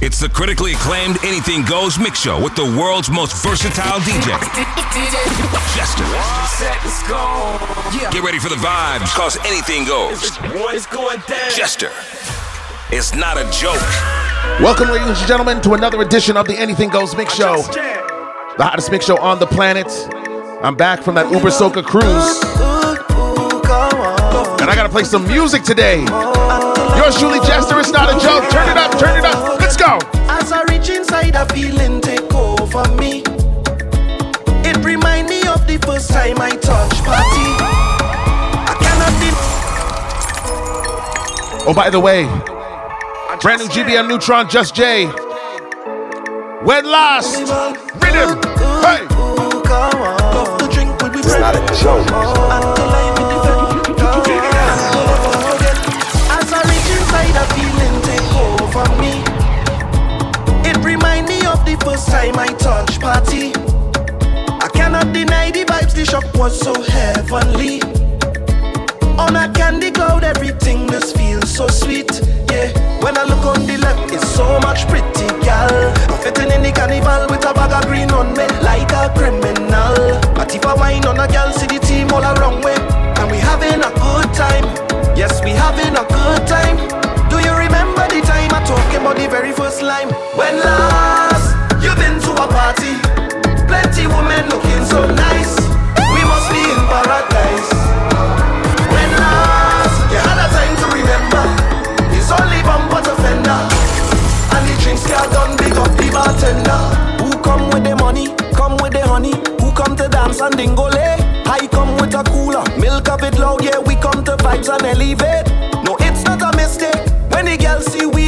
It's the critically acclaimed Anything Goes Mix Show with the world's most versatile DJ, Jester. Get ready for the vibes, cause anything goes. Jester. It's not a joke. Welcome, ladies and gentlemen, to another edition of the Anything Goes Mix Show, the hottest mix show on the planet. I'm back from that Uber Soca cruise, and I gotta play some music today. Yours truly, Jester. It's not a joke. Turn it up, turn it up. Let's go. As I reach inside, a feeling take over me. It remind me of the first time I touched party. I cannot Oh, by the way, brand new GBM Nutron, Just J. When last, rhythm. Hey. It's not a joke. First time I touch party. I cannot deny the vibes, the shock was so heavenly. On a candy cloud, everything just feels so sweet. Yeah, when I look on the left, it's so much pretty gal. I'm fitting in the carnival with a bag of green on me, like a criminal. But if I wine on a gal, see the team all around me, and we having a good time. Yes, we having a good time. Do you remember the time I talking about the very first line? When last you been to a party, plenty women looking so nice. We must be in paradise. When last you had a time to remember, it's only bumper to fender. And the drinks are done, big up the bartender. Who come with the money, come with the honey. Who come to dance and dingole? I come with a cooler, milk of it loud, yeah, we come to vibes and elevate. No, it's not a mistake. When the girls see we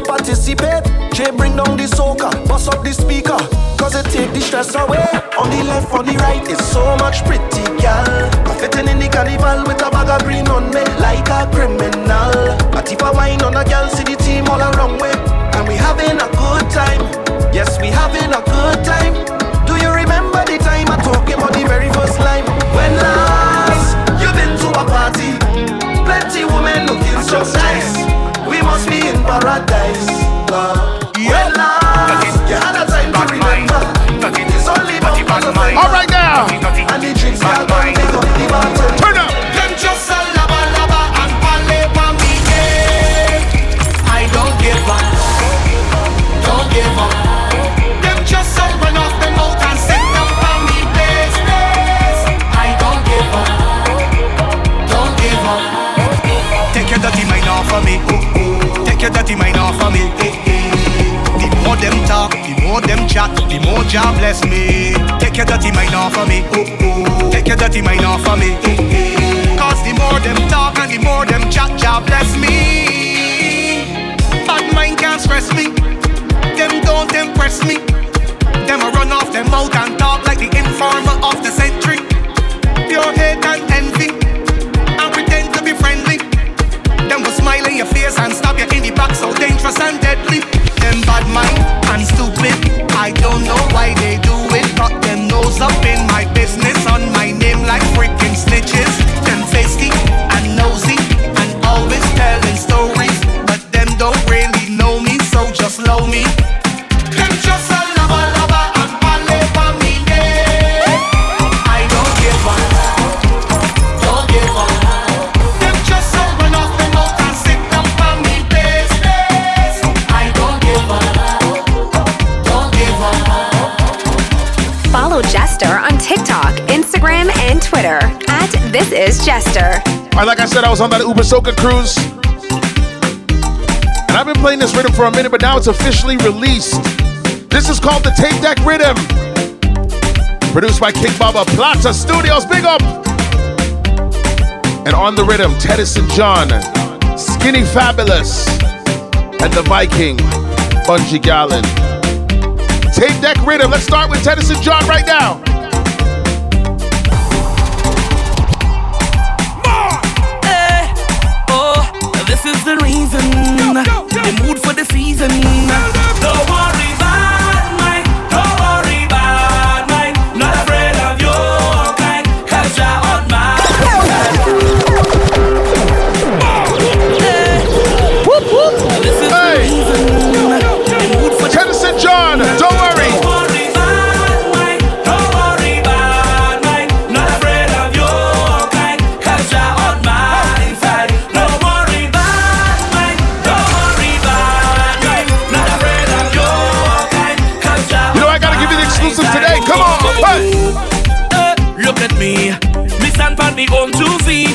did participate. Jay bring down the soca, bust up the speaker, cause it take the stress away. On the left, on the right, it's so much pretty girl. Fitting in the carnival with a bag of green on me, like a criminal. But if I wine on a girl, see the team all around me, and we having a good time. Yes, we having a good time. Paradise. Uh, chat, the more Jah bless me. Take your dirty mind off of me. Take your dirty mind off of me. Cause the more them talk and the more them chat, Jah bless me. Bad mind can't stress me. Them don't impress me. Them a run off them mouth and talk like the informer of the century. Pure hate and envy. And pretend to be friendly. Them will smile in your face and stab you in the back so dangerous and deadly. Them bad mind don't know why they do it. Got them nose up in my business on my said, I was on that Uber Soca cruise. And I've been playing this rhythm for a minute, but now it's officially released. This is called the Tape Deck Rhythm. Produced by King Baba Plaza Studios. Big up! And on the rhythm, Teddyson John, Skinny Fabulous, and the Viking, Bunji Garlin. Tape Deck Rhythm. Let's start with Teddyson John right now. Is the reason. The mood for the season. Don't worry,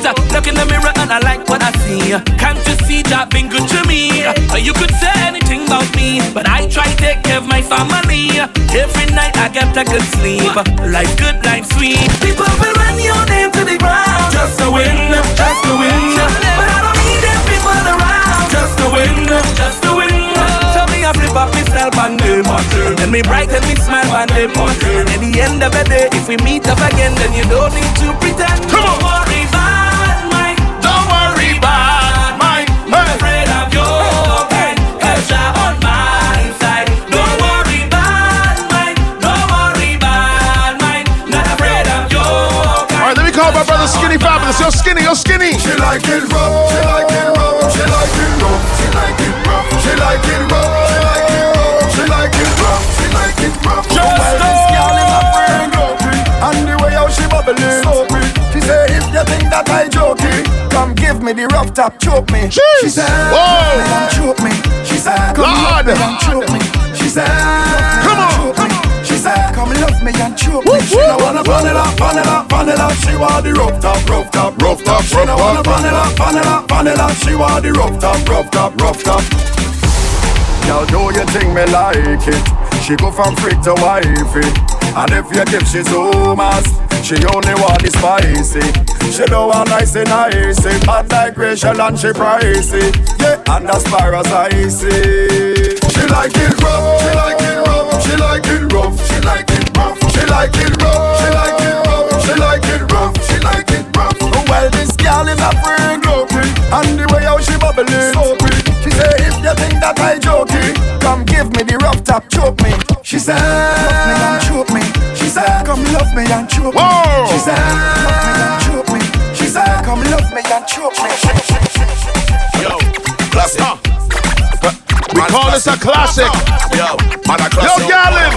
Look in the mirror and I like what I see. Can't you see that been good to me? You could say anything about me, but I try to take care of my family. Every night I get a good sleep. Life good, life sweet. People will run your name to the ground just to win, just to win. But I don't need them people around just to win, just to win. Tell me I flip up myself and them Then me brighten me smile and them And at the end of the day, if we meet up again, then you don't need to pretend. Come on. You're on my side. Don't worry about mine. Don't worry about mine. Not afraid of your All kind. right, let me call my brother Skinny Fabulous. Yo, Skinny, yo, Skinny. She like it rough, she like it rough, she like it rough, she like it rough, she like it rough, she like it rough, she like it rough, she like it rough. Well, this girl is a friend, and the way how she bubbling, so pretty. She say if you think that I joking, come give me the rough top, choke me. She said, Whoa. love me choke me. She said, come Lord. love me and choke me. She said, Come on, choke come me. She said, come love me and choke me. She don't wanna run it up, run it up, run it up. She want the rough top, rough top, rough top. She don't wanna run it up, run it up, run it up. She want the rough top, rough top, rough top. Girl, do you think me like it? She go from freak to wifey. And if you give she zoomas She only want the spicy. She don't want nice and icy. Hot like Rachel and she pricey. Yeah, and as far as I see She like it rough, she like it rough She like it rough, she like it rough She like it rough, she like it rough She like it rough, she like it rough. Well, this girl is a freak. And the way how she bubbling. So think that I joking Come give me the rough top, choke me. She said Love me and choke me. She said Come love me and choke me. Whoa. She said Love me and choke me. She said Come love me and choke me. Yo, classic. Uh, we call this a classic. Yo, man a Yo, classic. Garlin.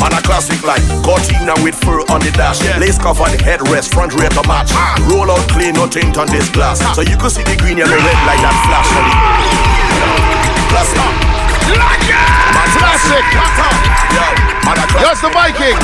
Man a classic like Cortina with fur on the dash. Lace cover the headrest, front rear to match. Roll out clean, no tint on this glass. So you can see the green, yellow, red like that flash on it! Classic Man Classic. Yo, Yo, it's the Viking.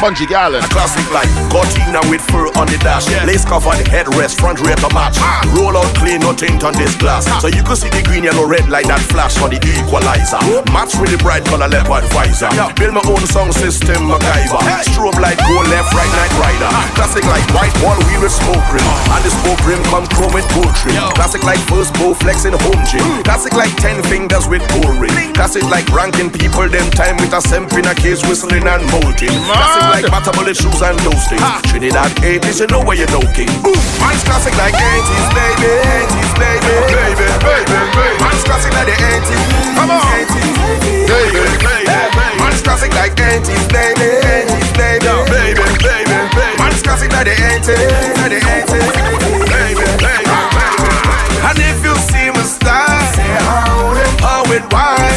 Bunji Garlin. A classic like Cortina with fur on the dash. Lace cover the headrest, front rear to match. Ah. Roll out clean, no tint on this glass. Ah. So you can see the green, yellow, red like that flash on the equalizer. Match with the bright color leopard visor. Build my own sound system, MacGyver. Strobe light, go left, right, night rider. Ah. Classic like white wall wheel with smoke rim. And the smoke rim come chrome with gold trim. Classic like first bow flex in home gym. Mm. Classic like ten fingers with gold ring. Classic like ranking people them time with a semp in a case whistling and molting. Classic like matter bullet shoes and those things. Trinidad 80s, you know where you know king. Boom! Mine's classic like 80s, baby 80s, baby. Baby, baby, baby. Mine's classic like the 80s Come on. 80s, baby, baby Mine's classic like 80s, baby 80s, baby. Baby, baby, baby. Mine's classic like the 80s Like the 80s Baby, baby, baby. And if you see me style Say how it How it wide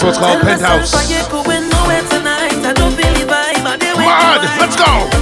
This one's called Penthouse. Mad, let's go.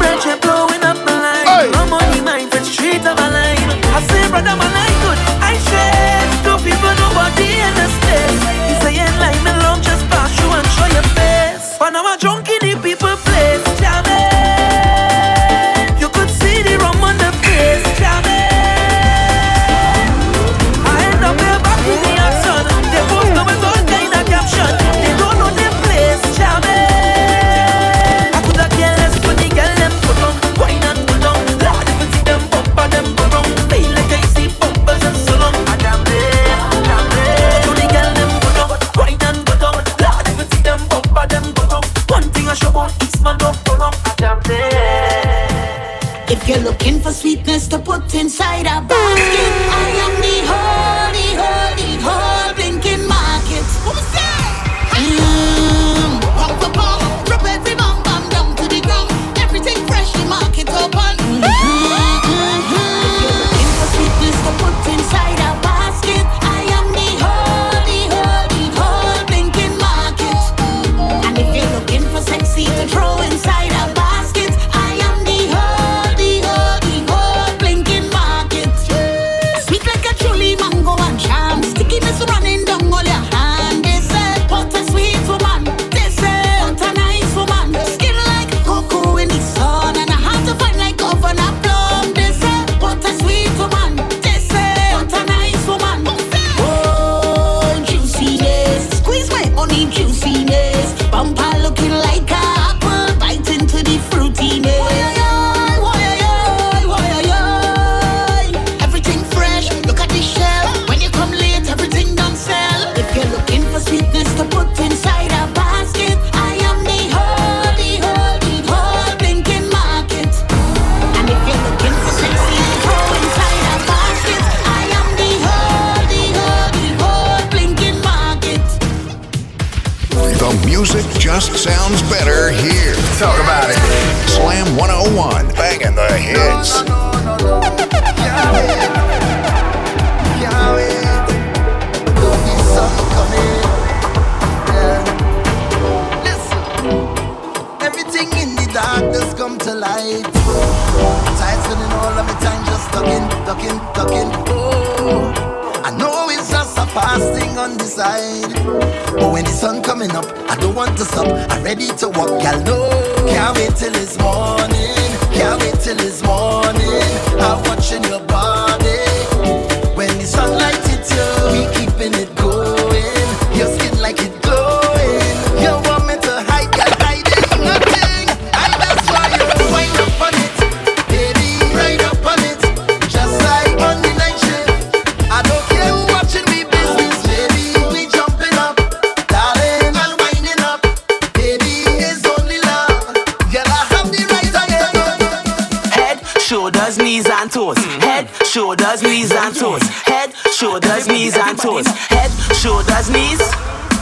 Shoulders, knees and toes. Head, shoulders, knees and toes. Head, shoulders, knees.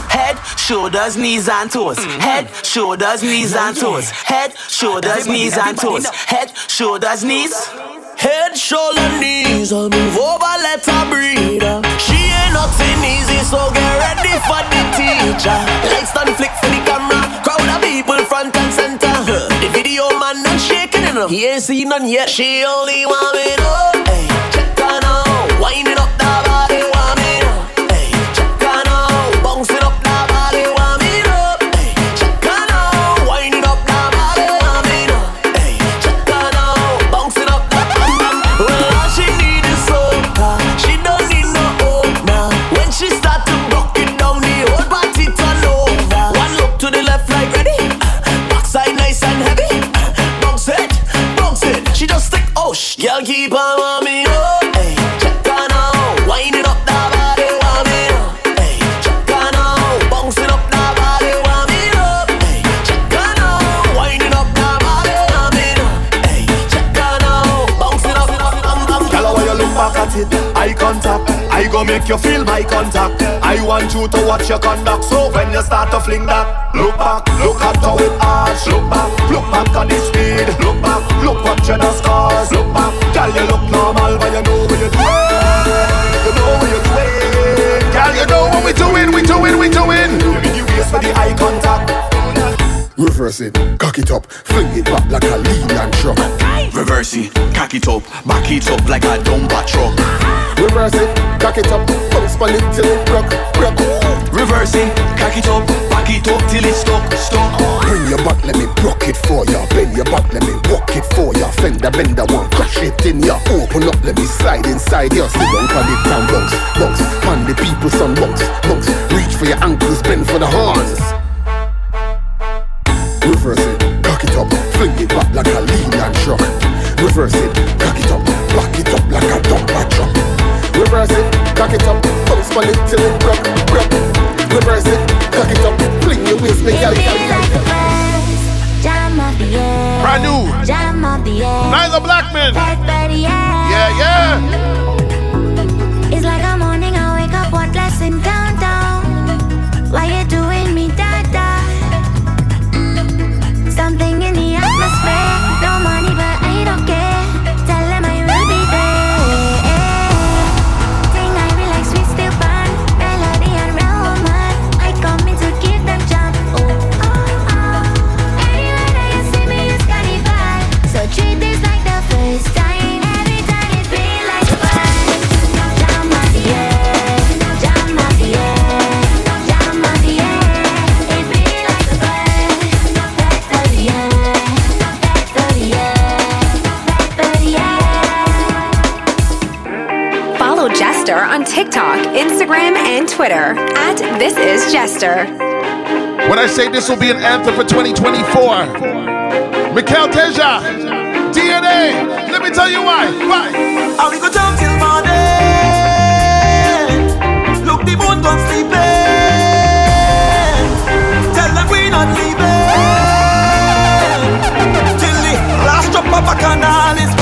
Head, shoulders, knees and toes. Head, shoulders, knees and toes. Head, shoulders, knees and toes. Head, shoulders, knees. Head, shoulder, knees, I'll move over, let her breathe. She ain't nothing easy, so get ready for the teacher. Lights on flick for the camera, crowd of people front and center. The video man not shaking enough, he ain't seen none yet. She only want me to, hey, winding up go make you feel my contact. I want you to watch your conduct. So when you start to fling that, look back, look at how it arch. Look back, look back at the speed. Look back, look what you the scars. Look back, girl, you look normal, but you know what you're doing. You know what you're doing. Girl, you know what we're doing, we're doing, we're doing. Reverse it, cock it up, fling it back like a lean and truck. Reverse it, cock it up, back it up like a dumper truck. Reverse it, cock it up, bounce on it till it broke, broke. Reverse it, cock it up, back it up till it's stuck, stuck. Bring your back, let me block it for ya. Bend your back, let me walk it for ya. Fender bender one, crash it in ya. Open up, let me slide inside ya. Sit down it down, bounce, bounce. Man, the people son bounce, bounce. Reach for your ankles, bend for the horns. Reverse it, cock it up, fling it back like a lean truck. Reverse it, cock it up, back it up like a dumper truck. Reverse it, cock it up, bounce on it till it broke, broke. Reverse it, cock it up, fling your waist, make. Jam of the year. Brand new. Jam of the year. Nailah Blackman. Blackberry, yeah. Yeah, yeah. It's like a morning I wake up, what lesson downtown? TikTok, Instagram, and Twitter at This Is Jester. When I say this will be an anthem for 2024, Mical Teja, DNA. Let me tell you why. Why? And we go jump till morning. Look, the moon gone sleeping. Tell them we not leaving. Till the last drop of bacchanal is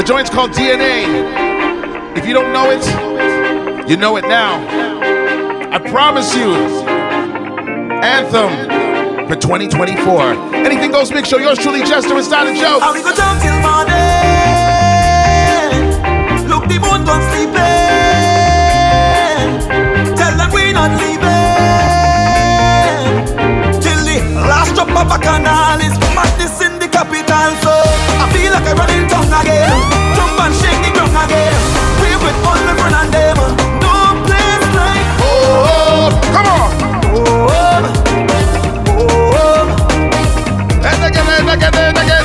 The joint's called DNA. If you don't know it, you know it now. I promise you. Anthem for 2024. Anything goes mix show. Yours truly, Jester and Style Joe. Go down till morning. Look, the moon don't sleep. Tell them we not leaving. Till the last drop of a canal is in the capital. So like a running tongue again. Jump and shake the ground again. We with all my friends and them. No place like home. Come on. Home. Home. And again, and again, and again.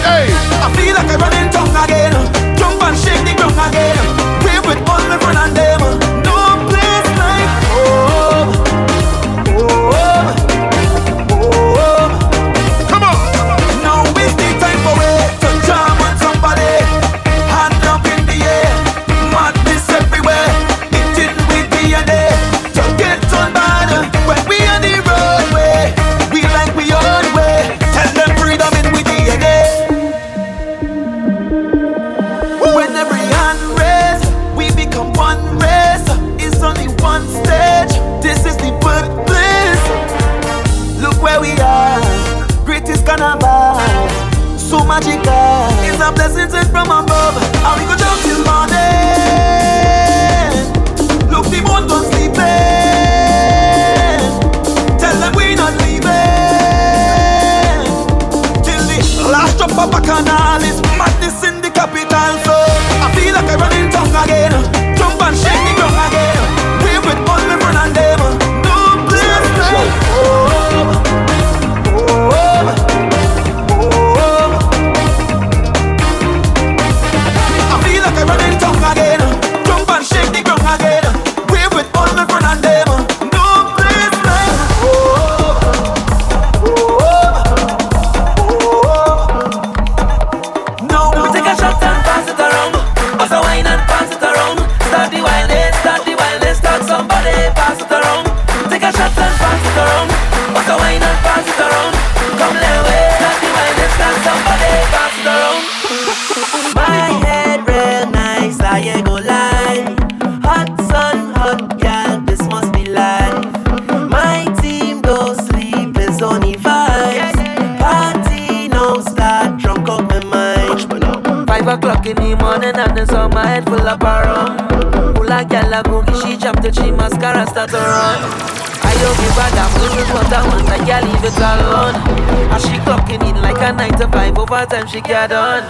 she get on.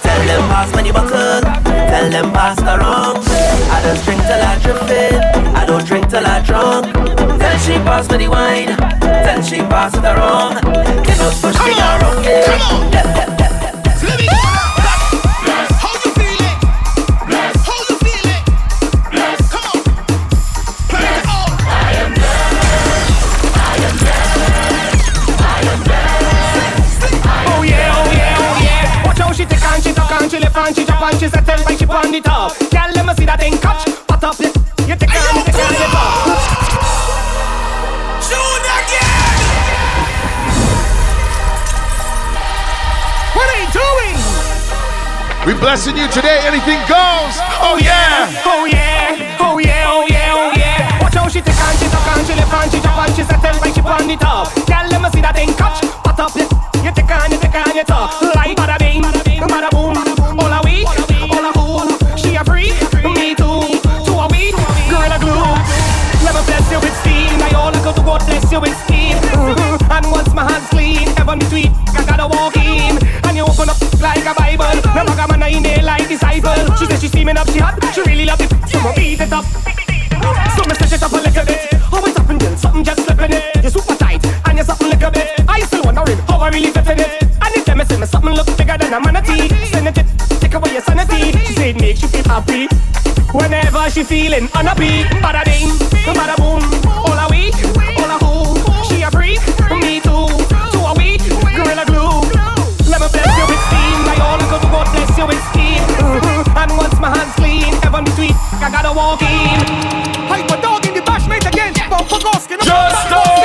Tell them pass me the bottle. tell them pass the wrong. I don't drink till I drifted, I don't drink till I drunk. Tell she pass me the wine, tell she pass the wrong. blessing you today. Anything goes. Oh yeah. Oh yeah. Oh yeah. Oh yeah. Oh yeah. Watch how she take on, she talk on, she left on, she drop on, she settle like she on the top. Tell them I see that thing catch. What up, yes. She's as up, she hot. She really love it, so I beat it up. So me stretch it up a little bit. Always up and down, something just slipping it. You're super tight and you're something little bit. I still wondering how I really fit in it. And if them say me something look bigger than a manatee, send it, take away your sanity. She said makes you feel happy. Whenever she feeling on a beat, bada bing, bada boom, all a week. walking. Hyper dog in the bashment again. Bumper Goskin. Just dog.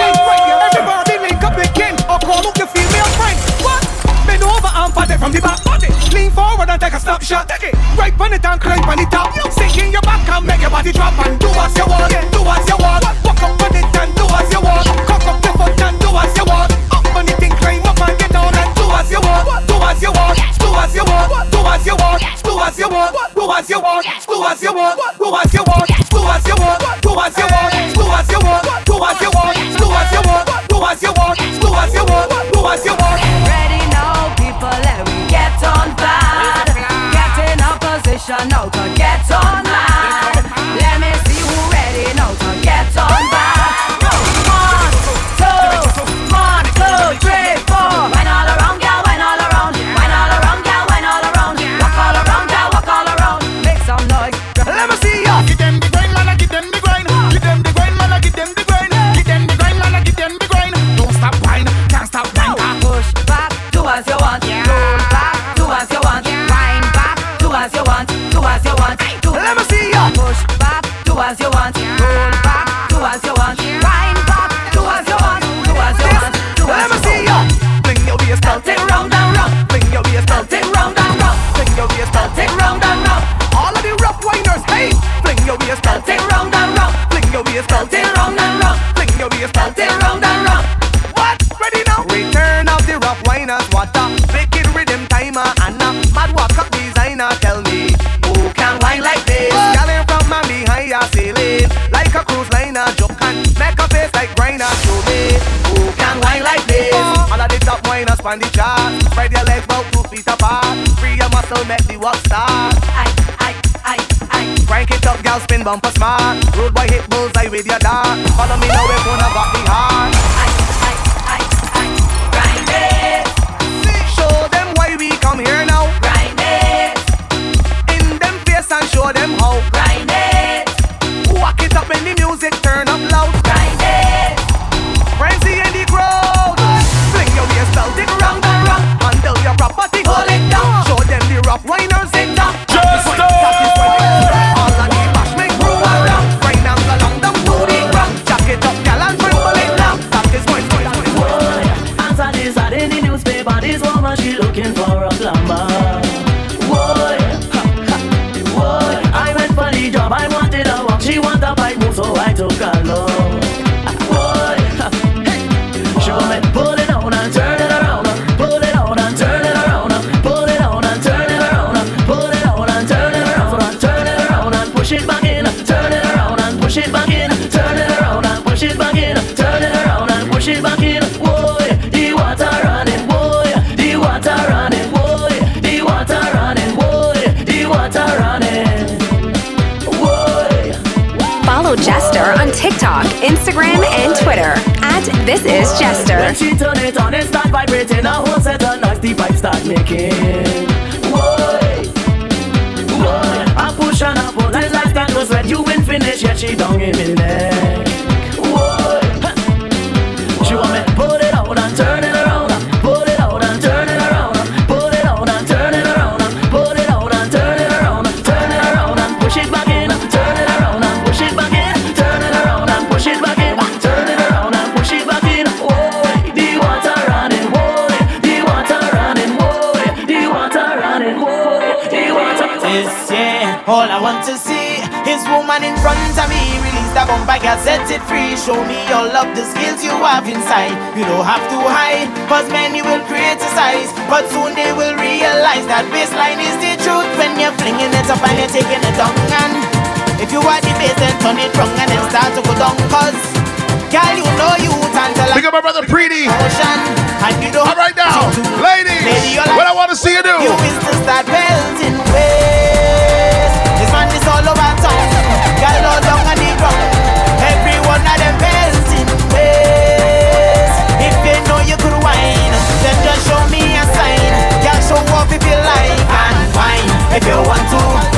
Everybody link up again. I call out your female friend. What? Bend over and pat it from the back body. Lean forward and take a snap shot. Take it. Right on it and climb on the top. Sink in your back and make your body drop. And do as you want. Do as you want. Walk up on it and do as you want. Cock up your foot and do as you want. Up on it and climb up and get down and do as you want. Do as you want. Do as you want. As you want. Do as you want. Do as you want. Do as you want. Do as you want. Do as you want. Do as you want. Do as you want. Do as you want. Do as you want. Do as you want. Do as you want. Do as you want. Ready now, people, let me get on bad. Get in a position now on the chart, spread your legs about two feet apart, free your muscle, make the walk start. I, I, I, I. Crank it up, gal, spin bumper smart. Road boy hit bullseye with your dart. Follow me now, we're gonna rock the heart. tocarlo TikTok, Instagram, and Twitter at This Is When Jester. she turn it on, it start vibrating. A whole set of start making. I push and I pull, and that red. You yet she don't give me neck. All I want to see is woman in front of me. Release that bumper, girl, set it free. Show me all of the skills you have inside. You don't have to hide, cause many will criticize. But soon they will realize that baseline is the truth. When you're flinging it up and you're taking it down. And if you are the bass, then turn it wrong and then start to go down. Cause, girl, you know you tantalize. Pick up my brother Preety. Ocean, and you don't All right now, ladies, Lady, you're what I like- want to see you do. you is to start belting waist. Man is all over town. Got all down on the ground. Every one of them belting waist. If you know you could whine, then just show me a sign. Can show off if you like and whine. If you want to,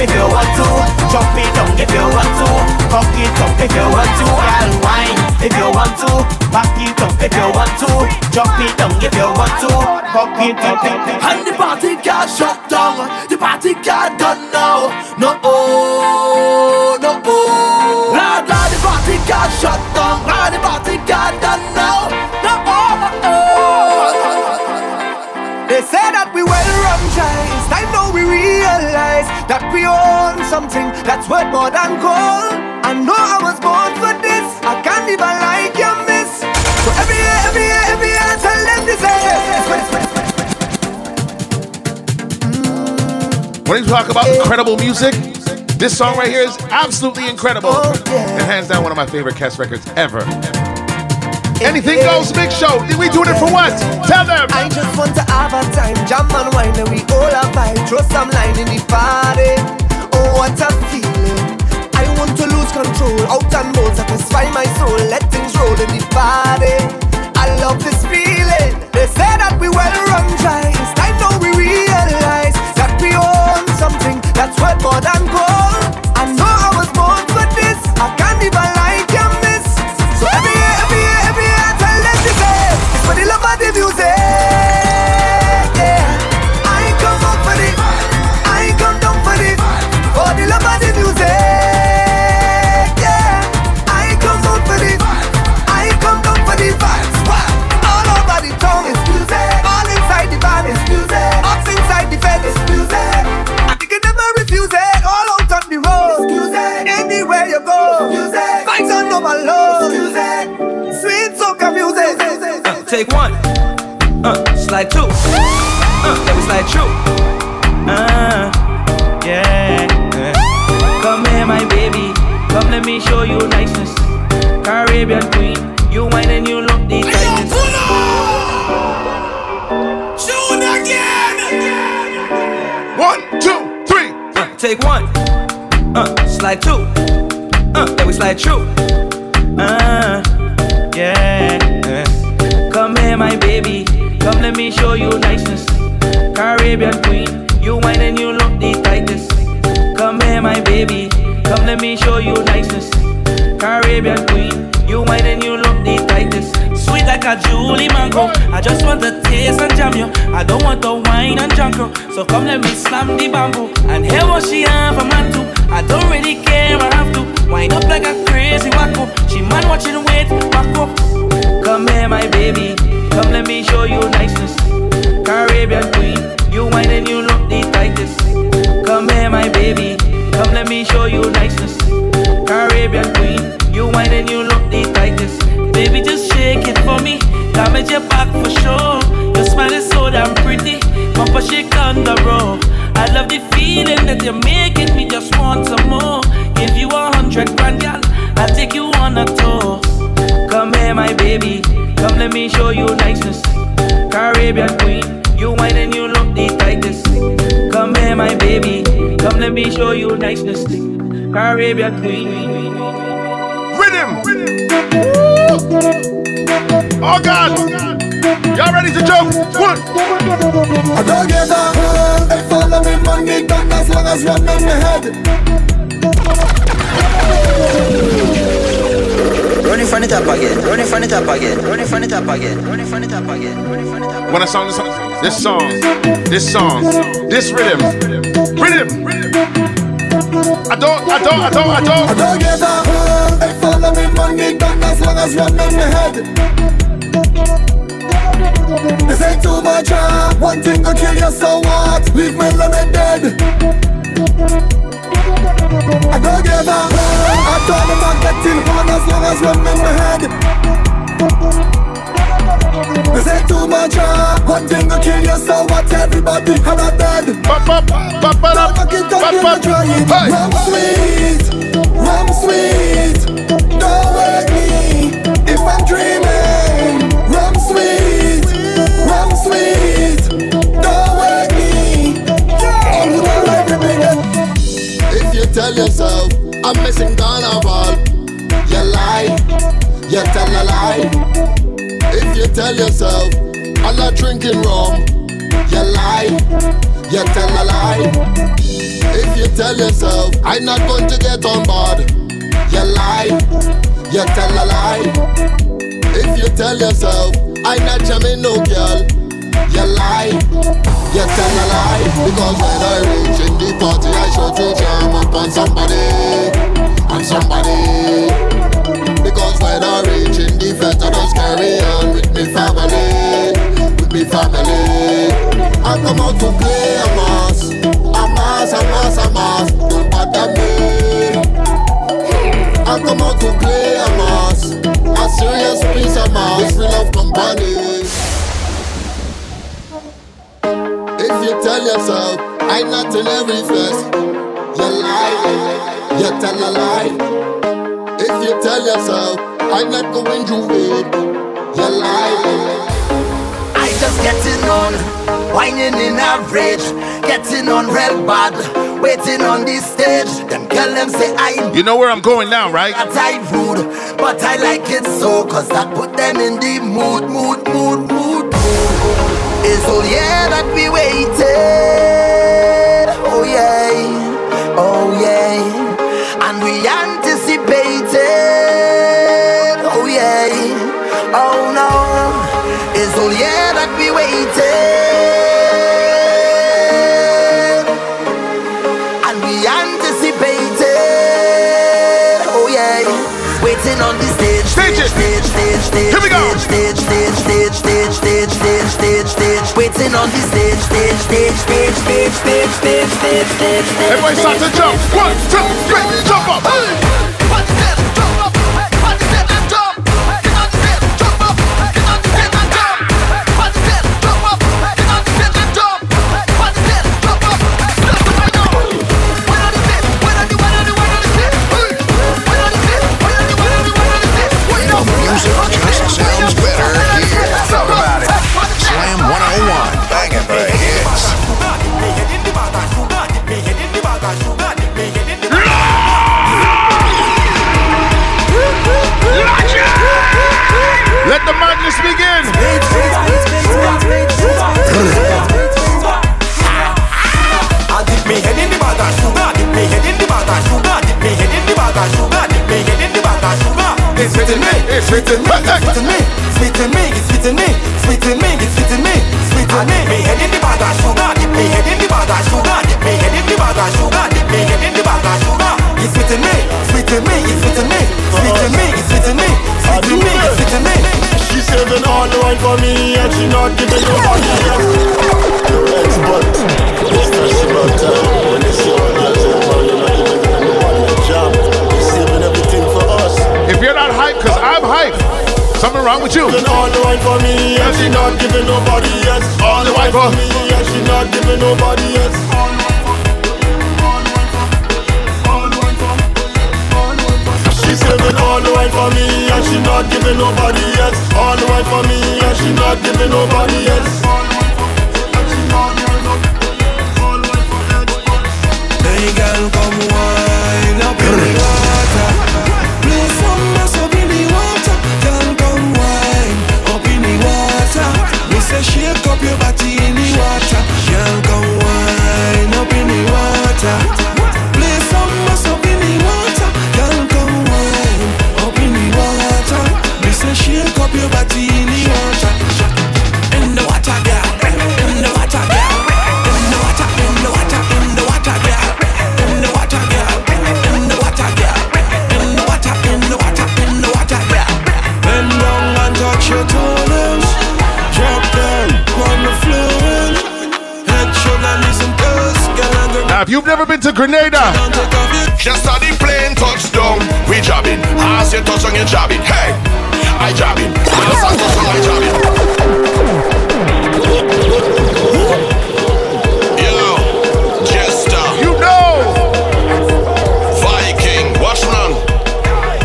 if you want to. Jump it down if you want to. Cock it up if you want to. Girl, whine if you want to. Back it up if you want to. Jump it down if you want to. Cock it up. And the party can't shut down. The party can't done now. No oh, no oh. Lord, Lord, the party can't shut down. Lord, the party realize that we own something that's worth more than gold. I know I was born for this. I can't even like your miss. So every year, every year, every year, I tell them this. Mm. When you talk about incredible music, this song right here is absolutely incredible. Oh, and hands down, one of my favorite cast records ever. Anything goes, big show. Did we do it for what? Tell them. I just want to have a time, jam and wine, and we all a vibe. Throw some line in the party. Oh, what a feeling. I want to lose control, out and satisfy my soul. Let things roll in the party. Come here, my baby. Come let me show you niceness. Caribbean queen, you whine and you look the tightest. Come here, my baby. Come let me show you niceness. Caribbean queen, you whine and you look the tightest. Baby, just shake it for me. Damage your back for sure. Your smile is so damn pretty. Papa shake on the road. I love the feeling that you're making me just want some more. Give you a hundred grand, girl. I'll take you on a tour. Come here, my baby. Come let me show you niceness. Caribbean queen, you whine and you look the tightest. Come here, my baby. Come let me show you niceness. Caribbean queen. Rhythm. Oh God. Y'all ready to jump? One. I don't give up. Hey, follow me, money gun as long as one in the head. Run it from the top again. Run it from the top again. Run it from the top again. Run it from the top again. Run it from the top. When I song this song, this song, this rhythm, rhythm. I don't, I don't, I don't, I don't. I don't give up. Hey, follow me, money gun as long as one in the head. This ain't too much, uh. One thing to kill you, so what? Leave me limit dead. I don't give up. I told them I'm getting on as long as one in the head. This ain't too much, uh. One thing to kill you, so what? Everybody on a bed. Pop, pop, pop, pop, it down, you're trying. Hey. Rum sweet, rum sweet. Missing carnival, you lie, you tell a lie. If you tell yourself I'm not drinking rum, you lie, you tell a lie. If you tell yourself I'm not going to get on board, you lie, you tell a lie. If you tell yourself I'm not jamming no girl, you lie, you tell a lie. Because when I reach in the party, I sure to jam up on somebody, on somebody. Because when I reach in the fete, I just carry on with me family, with me family. I come out to play a mass, a mass, a mass, a mass. Don't bother me. I come out to play a mass. A serious piece of mass. We love company. If you tell yourself, I'm not in every fest, you lie, you tell a lie. If you tell yourself, I'm not going to win, you lie. I just getting on, whining in average, getting on real bad, waiting on this stage. Them girl them say I You know where I'm going now, right? that I rude, but I like it so, cause that put them in the mood, mood, mood, mood, mood. It's all yeah that we waited, oh yeah, oh yeah, and we anticipated, oh yeah, oh no, it's all yeah that we waited, and we anticipated, oh yeah, waiting on the stage, Everybody start to jump. One, two, three, jump up. The it's sweeting me, it's sweeting me, sweeting me, it's sweeting me, sweeting me, it's sweeting me, sweeting me. Me head in the bag of sugar, dip me head in the bag of sugar, dip me head in the bag of sugar, dip me head in the bag of sugar. It's sweeting me, sweeting me, it's sweeting me, sweeting me, it's sweeting me, sweeting me, it's sweeting me. She's saving all the wine for me and she not giving nobody else. Your ex-butt, Mr. Shibata. When you see all girls in the bar, you're not giving nobody a job. You're saving everything for us. If you're not hyped. Something wrong with you. All the wine for me and she not giving nobody else. All the wine for me and she not giving nobody else. She's all the wine for me and she not giving nobody else. All the wine for me and she not giving nobody else. You've never been to Grenada, Just on the plane touchdown, we jabbing. As you touch on your jabbing, hey, I jabbing. Just on touch on I jabbing. Yo, Jester. You know. Viking, watchman.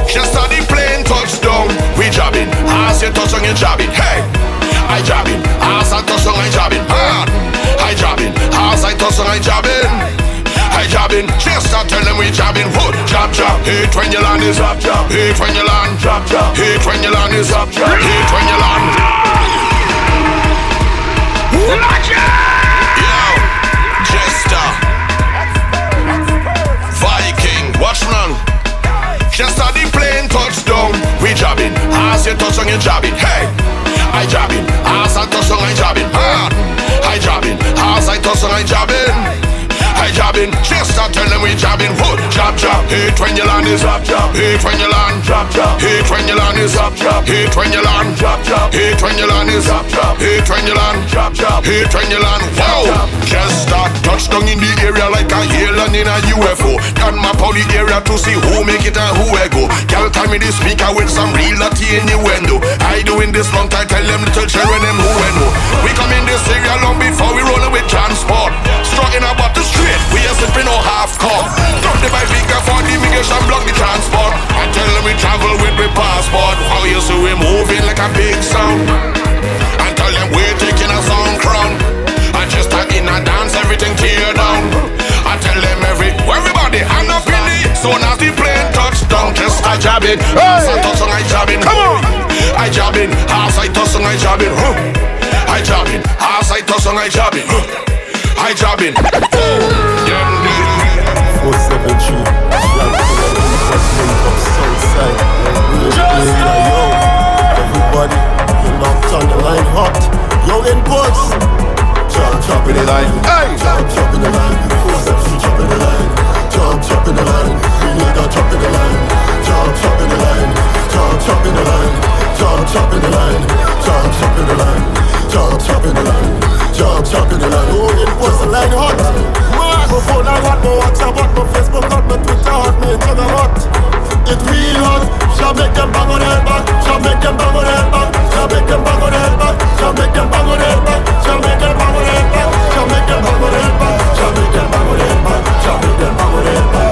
Just on the plane touchdown, we jabbing. As you touch on your jabbing, hey, I jabbing. As I touch on ah, I jabbing, hard. I jabbing. As I touch on I jabbing. Jabbing, just start tell them we jabbing Wood, jab, jab, hit when you land is up, jab Hit when you land, jab, jab Hit when you land is up, jab Hit when you land Yo, Jester. Viking, watchman Just on the plane touchdown We jabbing, as you touch on you jabbing Hey, I jabbing, as I touch on ah, I jabbing Hard, I jabbing, as I touch on I jabbing I jabbing, just start tell them we jabbing. Wood, jab, jab, hit when you land is up, jab. Hit when you land, jab, Hate when you land is Hate when you land Hate when you land is Hate when you land Hate when you land Wow. Just start touchdown in the area like a alien in a UFO Can map out the area to see who make it and who I go. Girl tell me the speaker with some real Latin innuendo. I doing this long time tell them little children them who I know. We come in this area long before we rolling with transport Strutting about the street. We are sipping no half cup. Drop the bike bigger for the immigration block the transport. I tell them we travel with my passport. How you see we moving like a big sound? And tell them we're taking a sound crown I just start in a dance everything tear down. I tell them every everybody hand up in the soon as the plane touchdown just I jab it House I and I jabbing. Come on! I jabbing. House I toss and I jabbing. Huh. I jabbing. House I toss and I jabbing. Huh. I on the line. Yo, in the line. Jump in the line. Four seven three, jump in the line. Jump in the line. In the line. The line. In the line. In the line. In the line. Jump in the line. Jump, jump in the line. Oh, inputs the line hot. My phone I hot, my WhatsApp hot, my Facebook hot, my Twitter hot, my Instagram hot. It real hot. Shall make them bang on their back. Shall make them bang on their back. Shall make them bang on their back. Shall make them bang on their back. Shall make them bang on their back. Shall make them bang on their back. Shall make them bang on their back. Shall make them bang on their back.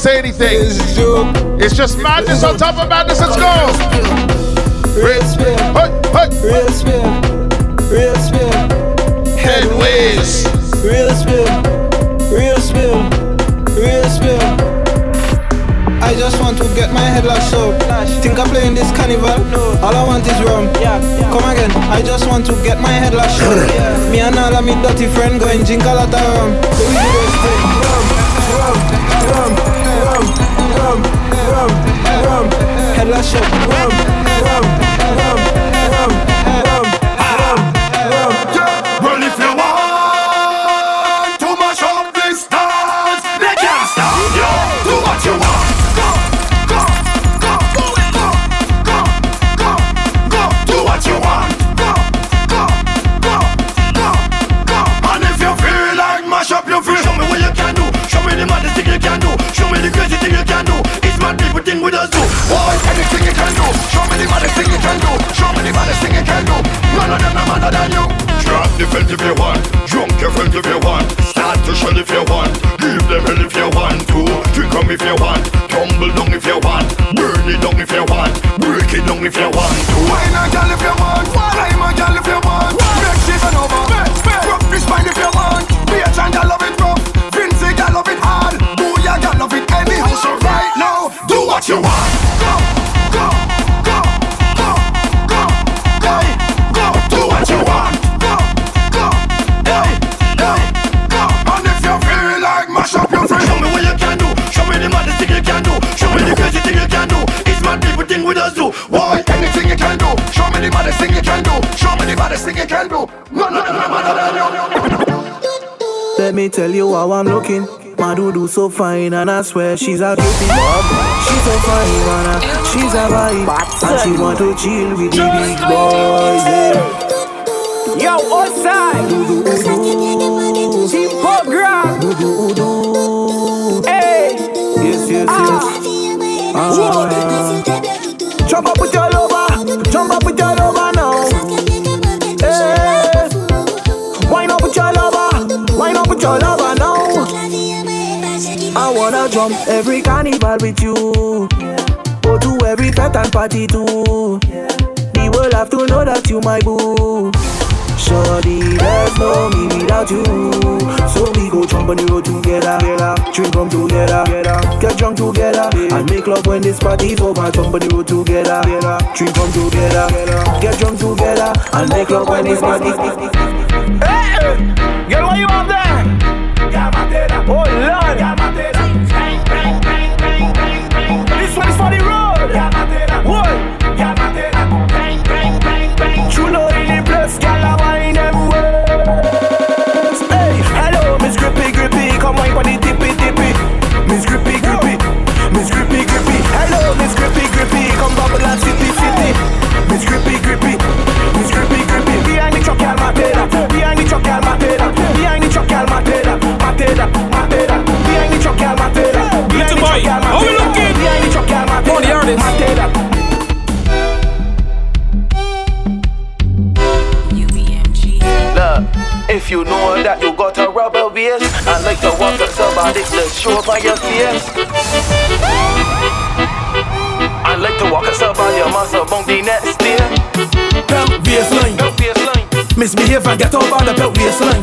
Say anything. It's just madness on top of madness. Let's go. Real spin, real spin, real spin. Headways. Real spin, real spin, real spin. I just want to get my head lashed up. Think I'm playing this carnival? No. All I want is rum. Come again. I just want to get my head lashed up. Me and all of me dirty friend going drink a lot of rum. So we do this thing. Rum, la shop. Rum, rum, rum, rum. Me tell you how I'm looking. My do so fine, and I swear she's a bob. She's so fine, man. She's a vibe, and she want to chill with the big boys. Yeah. Yo, outside. Team program. Hey. Yes, yes, yes. Ah. Jump up with your wanna every carnival with you. Go to every fete and party too. The world have to know that you my boo. Shorty, there's no me without you. So we go jump on the road together, drink rum together, get drunk together, and make love when this party's over. Jump on the road together, drink rum together, get drunk together, and make love when this party's over. Hey, girl, what you up there? Oh Lord. If you know that you got a rubber waist, I like to walk up somebody to show up on your face. I like to walk up somebody your muscle on the next day. Belt waistline. Misbehave and get over the belt waistline.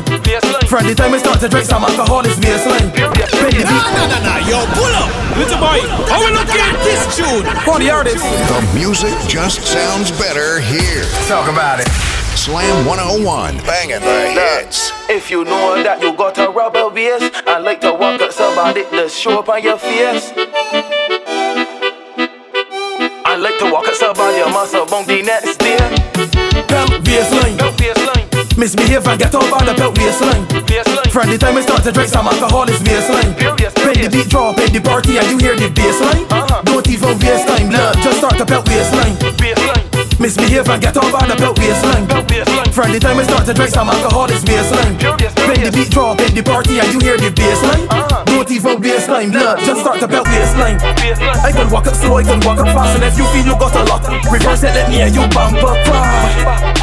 From the time we start to drink some alcohol, it's waistline. Bend the beat. Nah, nah, nah, yo, pull up. Little boy, how we looking at this tune? For the artist. The music just sounds better here. Talk about it. Slam 101, banging the hits. If you know that you got a rubber waist, I like to walk up somebody to show up on your face. I like to walk up somebody muscle on the next day. Belt waistline. Misbehave and get over the belt waistline. From the time we start to drink some alcohol, it's waistline. Bend the beat, drop in the party, and you hear the bassline. Uh-huh. Don't even waste time, love. Just start the belt waistline. Misbehave and get over the belt waistline. From the time we start to drink some alcohol, it's baseline. Bend the beat, drop in the party, and you hear the bassline. Don't even time, love. Just start the belt waistline. I can walk up slow, I can walk up fast, and if you feel you got a lot, reverse it, let me hear you bumper crash.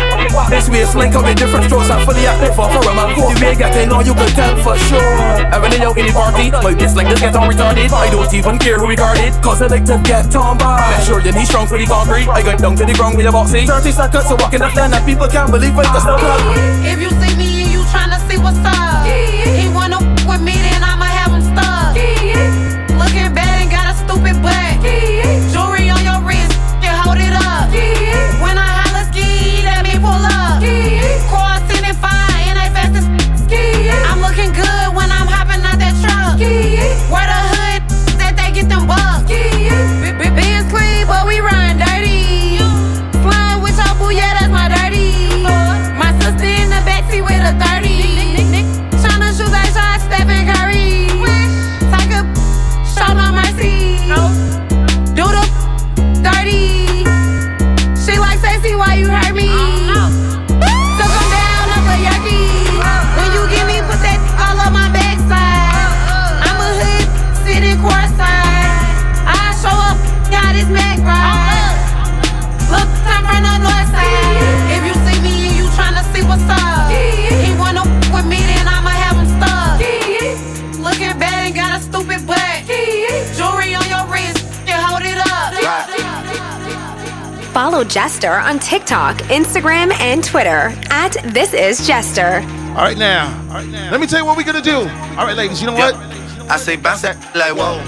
This waistline come with different strokes, I'm fully active for a core. The way getting on, you can tell for sure. And when they out in the party, my like this get on retarded. I don't even care who regard it, cause I like to get on by. Make sure your knees strong for the concrete. I got down to the ground with a boxing. 30 seconds to walk in the land, and people can't believe it, cause blood. If you see me and you tryna see what's up, he wanna f- with me, Follow Jester on TikTok, Instagram, and Twitter at This Is Jester. All right now, all right now. Let me tell you what we're gonna do. All right, ladies. You know what? I say bounce that like whoa.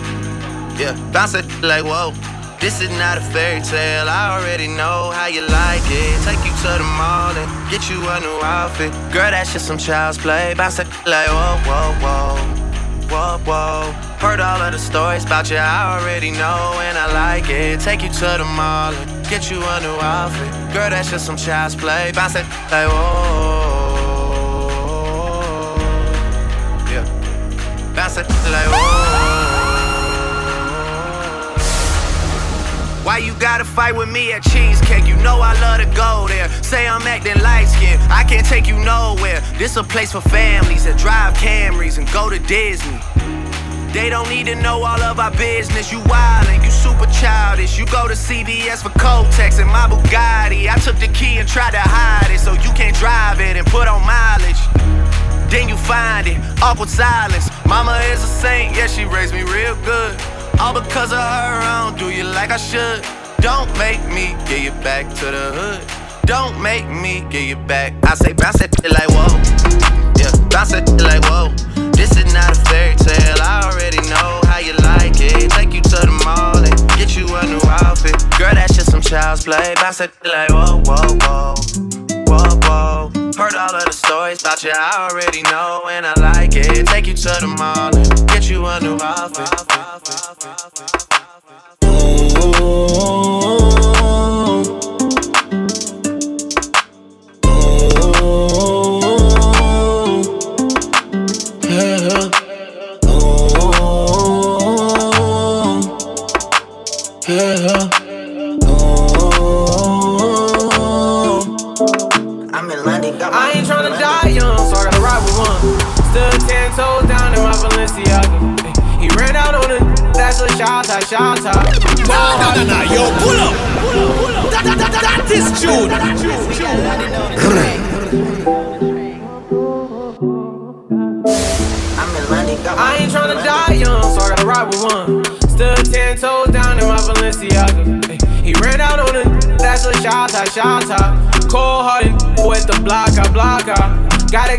Yeah, bounce it like whoa. This is not a fairy tale. I already know how you like it. Take you to the mall and get you a new outfit. Girl, that's just some child's play. Bounce it like whoa, whoa, whoa. Whoa, whoa. Heard all of the stories about you. I already know and I like it. Take you to the mall and get you a new outfit. Girl, that's just some child's play. Bounce it like whoa. Yeah. Bounce it like whoa. Why you gotta fight with me at Cheesecake? You know I love to go there. Say I'm acting light skinned, I can't take you nowhere. This a place for families that drive Camrys and go to Disney. They don't need to know all of our business. You wildin', you super childish. You go to CVS for Kotex and my Bugatti. I took the key and tried to hide it so you can't drive it and put on mileage. Then you find it, awkward silence. Mama is a saint, yeah, she raised me real good. All because of her, I don't do you like I should. Don't make me get you back to the hood. Don't make me get you back. I say bounce shit like whoa. Yeah, bounce shit like whoa. Not a fairy tale. I already know how you like it. Take you to the mall and get you a new outfit. Girl, that's just some child's play. Bounce shit like whoa, whoa, whoa. Whoa, whoa. Heard all of the stories about you, I already know, and I like it. Take you to the mall and get you a new outfit. I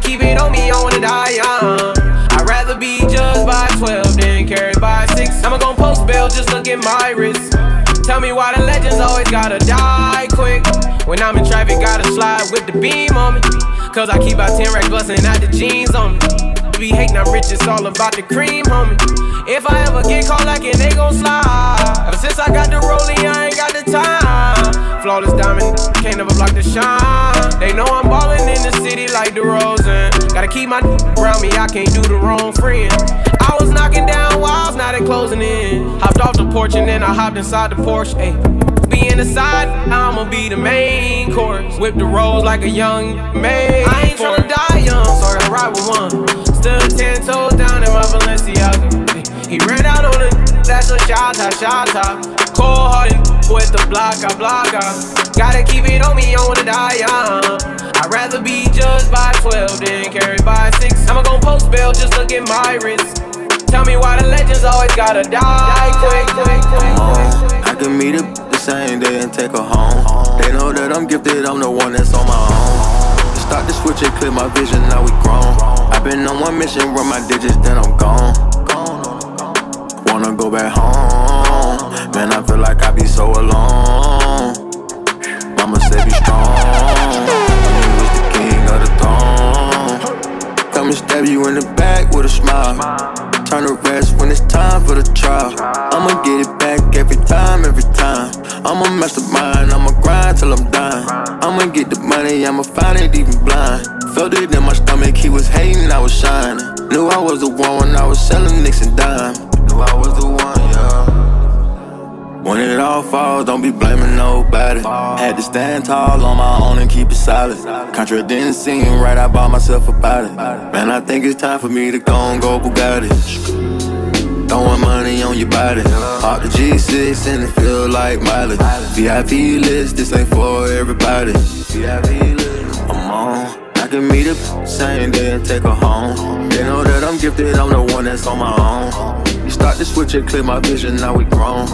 keep it on me, I wanna die young. I'd rather be judged by 12 than carried by 6. I'ma gon' post bail, just look at my wrist. Tell me why the legends always gotta die quick. When I'm in traffic, gotta slide with the beam on me. Cause I keep out 10 racks bustin' out the jeans on me. Be hating, I'm rich, it's all about the cream, homie. If I ever get caught like it, they gon' slide. Ever since I got the rollie, I ain't got the time. Flawless diamond, can't never block the shine. They know I'm ballin' in the city like DeRozan. Gotta keep my around me, I can't do the wrong friend. I was knocking down walls, now they closing in. Hopped off the porch and then I hopped inside the Porsche. Ayy. Be in the side, I'ma be the main course. Whip the rolls like a young maid. I ain't tryna die young, so I gotta ride with one. Stood ten toes down in my Balenciaga. He ran out on it, that's a shot, shot, Cold hearted with the block, I block, I Gotta keep it on me, I wanna die young. I'd rather be judged by 12 than carried by 6. I'ma gon' post bail, just look at my wrist. Tell me why the legends always gotta die quick, quick, quick. I can meet the same day and take her home. They know that I'm gifted, I'm the one that's on my own. Start to switch and clear my vision, now we grown. I've been on one mission, run my digits, then I'm gone. Wanna go back home, man, I feel like I be so alone. Mama said be strong, you was the king of the throne. Come and stab you in the back with a smile. Turn to rest when it's time for the trial. I'ma get it back every time, every time. I'm a mastermind, I'ma grind till I'm dying. I'ma get the money, I'ma find it even blind. Felt it in my stomach, he was hating, I was shining. Knew I was the one when I was selling nicks and dime. I was the one, yeah. When it all falls, don't be blaming nobody. Had to stand tall on my own and keep it solid. Contract didn't seem right, I bought myself about it. Man, I think it's time for me to go and go Bugatti. Throwing money on your body. Pop the G6 and it feel like mileage. VIP list, this ain't for everybody. VIP list, I'm on. I can meet her same day and take her home. They know that I'm gifted, I'm the one that's on my own. You start to switch and clear my vision, now we grown.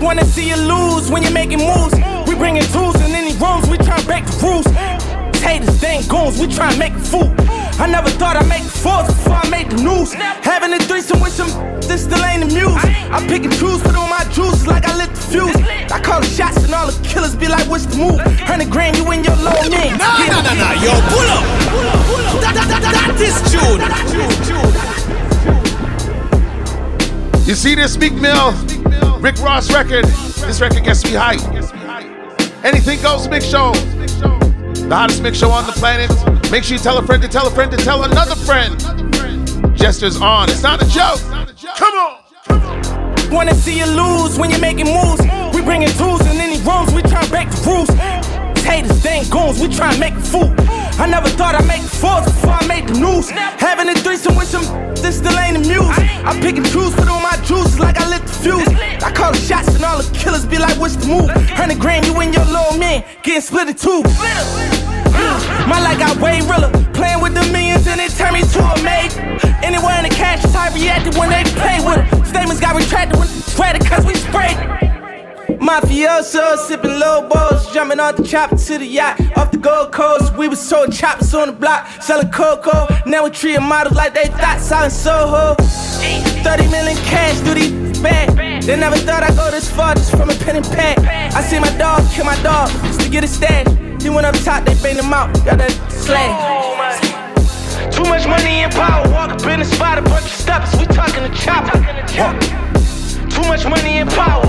Wanna see you lose when you're making moves. We bringing tools in any rooms, we try to break the rules. Haters, ain't goons, we try to make a fool. I never thought I'd make fours before I made the news. Having a threesome with some, this still ain't the muse. I pick and choose, put on my juices like I lit the fuse. I call the shots and all the killers be like, what's the move? Hundred grand, you and your little man. Nah, nah, nah, nah, yo, pull up. That, that, that, that is June. You see this Meek Mill, Rick Ross record? This record gets me hype. Anything goes mix show. The hottest mix show on the planet. Make sure you tell a friend to tell a friend to tell another friend. Jester's on. It's not a joke. Come on. Wanna see you lose when you're making moves. We bringing tools in any rooms, we try to break the rules. Haters, ain't goons, we try to make a fool. I never thought I'd make fours before I made the news. Having a threesome with some, this still ain't amused. I pick and choose, put on my juice like I lit the fuse. I call the shots and all the killers be like, what's the move? Hundred grand, you and your little man getting split in two. My life got way realer. Playing with the millions and it turned me to a maid. Anywhere in the cash is I reacted when they play with it. Statements got retracted when sweated cause we sprayed. Mafioso sipping low balls, jumping off the chopper to the yacht. Off the Gold Coast, we was sold choppers on the block, selling cocoa. Now we treating models like they thought, selling Soho. 30 million cash, do these bad. They never thought I'd go this far just from a pen and pad. I see my dog kill my dog just to get a stash. He went up top, they banged him out, got that slag. Too much money and power, walk up in the spot, a bunch of steps, we talking to chopper. Too much money and power.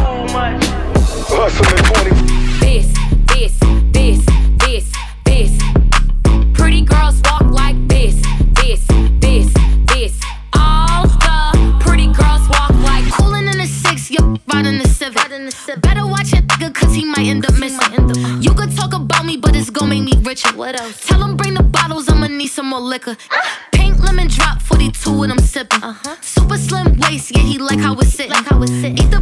Hustling 20. This, this, this, this, this. Pretty girls walk like this, this, this, this. All the pretty girls walk like Coolin' in the six, yo, riding the civic. Better watch your nigga, cause he might end up missing. Richer. What else? Tell him bring the bottles, I'ma need some more liquor. Pink lemon drop, 42 and I'm sippin'. Uh-huh. Super slim waist, yeah, he like how it's sitting. Like how it's sitting. Eat the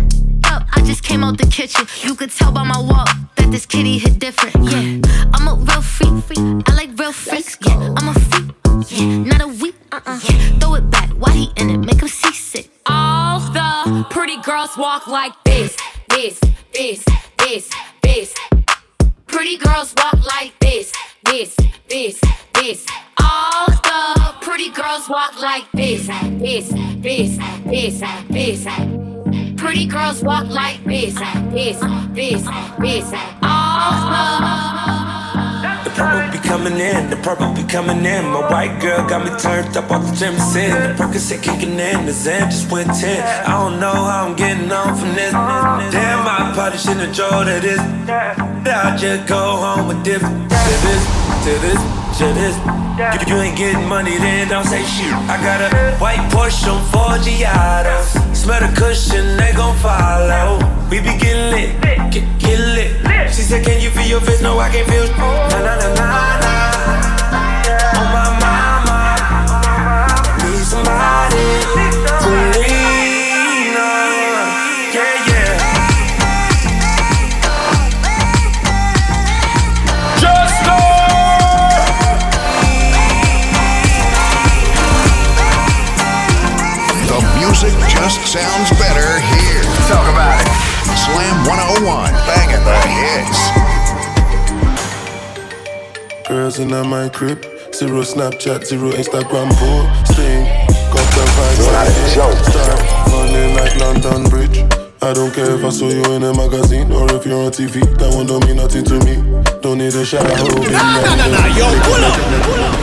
up, I just came out the kitchen. You could tell by my walk that this kitty hit different. Yeah, I'm a real freak. I like real freaks. Yeah, I'm a freak. Yeah, not a weak. Uh-uh. Yeah, throw it back. Why he in it? Make him seasick. all the pretty girls walk like this, this, this, this, this. Pretty girls walk like this, this, this. All the pretty girls walk like this, this, this, this, this. Pretty girls walk like this, this, this, this. All The purple be coming in, the purple be coming in. My white girl got me turned up off the Jameson. The Percocet kicking in, the Zen just went 10. I don't know how I'm getting on from this. Damn, I probably shouldn't have drove to this. I'll just go home with this. To this, to this, to this. If you ain't getting money, then don't say shit. I got a white Porsche on Forgiatos. Smell the cushion, they gon' follow. We be getting lit, get, get lit. She said, Can you feel your face? No, I can't feel. Na na na na na. Sounds better here. Talk about it. Slam 101, banging the hits. Girls in my crib, zero Snapchat, zero Instagram posting. Got the vibes, start running like London Bridge. I don't care if I saw you in a magazine or if you're on TV. That one don't mean nothing to me. Don't need a shower, oh baby. Nah, nah, nah, nah, yo, pull up, pull up.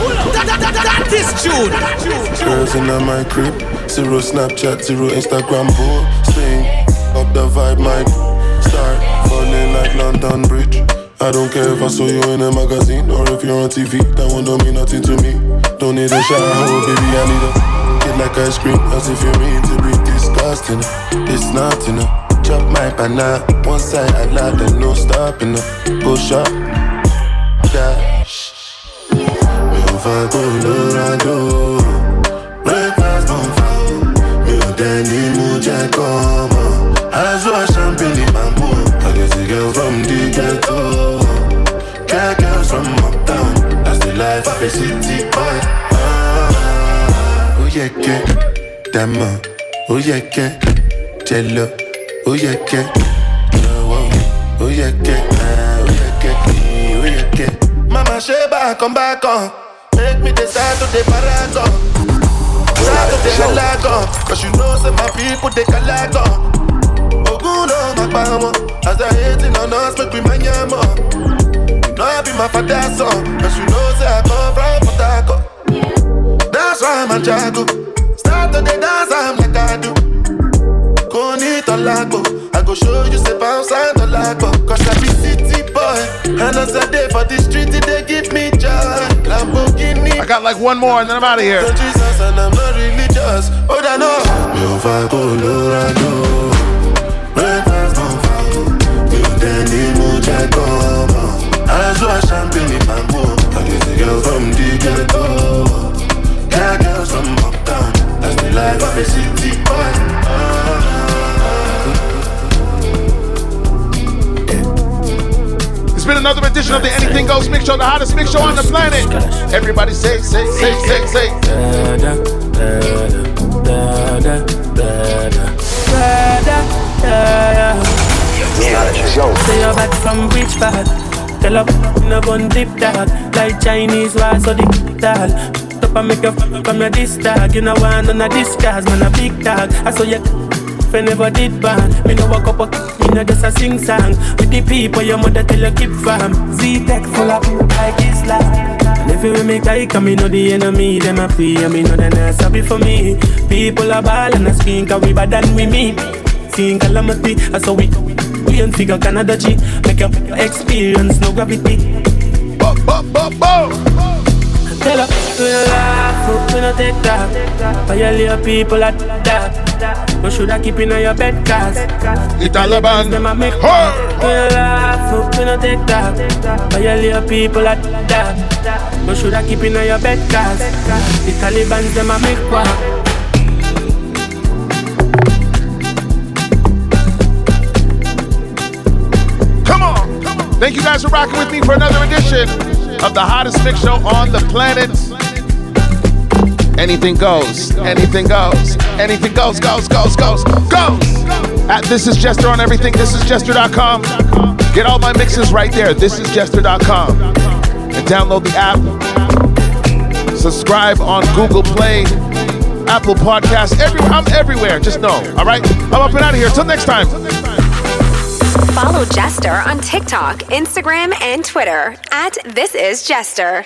That, that, that, that, that is June. Girls in my crib, zero Snapchat, zero Instagram posting. Up the vibe, might start falling like London Bridge. I don't care if I saw you in a magazine or if you're on TV. That one don't mean nothing to me. Don't need a shower, oh baby, I need a get like ice cream as if you mean to be disgusting. It's nothing. Chop my banana, one side I lie, then no stopping. Push up. Mi ò fa Colorado, breakfast bonfire. Mi ò dẹ̀ ní mú jẹ́ kọ́ mọ́. Aṣọ champagne máa mú. I get a girl from the ghetto. Get girls from uptown. That's the life of a city boy. Ah, ó yẹ kẹ́ jẹ lọ, ó yẹ kẹ́ lọ́wọ́, ó yẹ kẹ́ ó yẹ kẹ́ ó yẹ kẹ́. Mama ṣe bákan bákan, make me start to dey paragon. Start to dey halagon, cause you know say my people dey kalagon. Ogun no ma pa wọn, as I hating on us make we manya more. You know I be my father's son, cause you know say I come from Harcourt. That's why I'm a jago. Start to the dance, I'm like I do. A lago. I go show you say bounce and a lago. Cause I be city boy. And as I day for the street, they give me I got like one more and then I'm out of here. Oh, uptown. That's the life of a city boy. It's been another edition of the Anything Goes Mix Show, the hottest mix show on the planet. Everybody say, say, say, say, say. Da, da, da, da, Say you're back from which part? Tell up in a bun dip dog Like Chinese war so the dog Up and make you f- from your this dog You know one on a disguise man a big dog I saw you I never did ban Me up a no just a sing song. With the people your mother tell you keep fam. Z-Tech full of like Islam. And if you make like come me know the enemy Them a pray and me know they not sorry for me. People are ball and a scream cause we bad than we meet Seeing calamity, I saw we We ain't figure Canada G Make your experience no gravity. Tell her, we no laugh, we no take that. Violate people at that You shoulda keep in your bed cause The Taliban. Them a make We no laugh, we no take that. Violate people at that. You shoulda keep in your bed cause The Taliban them a make on. Thank you guys for rocking with me for another edition of the hottest mix show on the planet. Anything goes, anything goes, anything goes, goes, goes, goes, goes. At This Is Jester on everything, thisisjester.com. Get all my mixes right there, thisisjester.com. And download the app. Subscribe on Google Play, Apple Podcasts. I'm everywhere, just know, all right? I'm up and out of here. Till next time. Follow Jester on TikTok, Instagram, and Twitter at This Is Jester.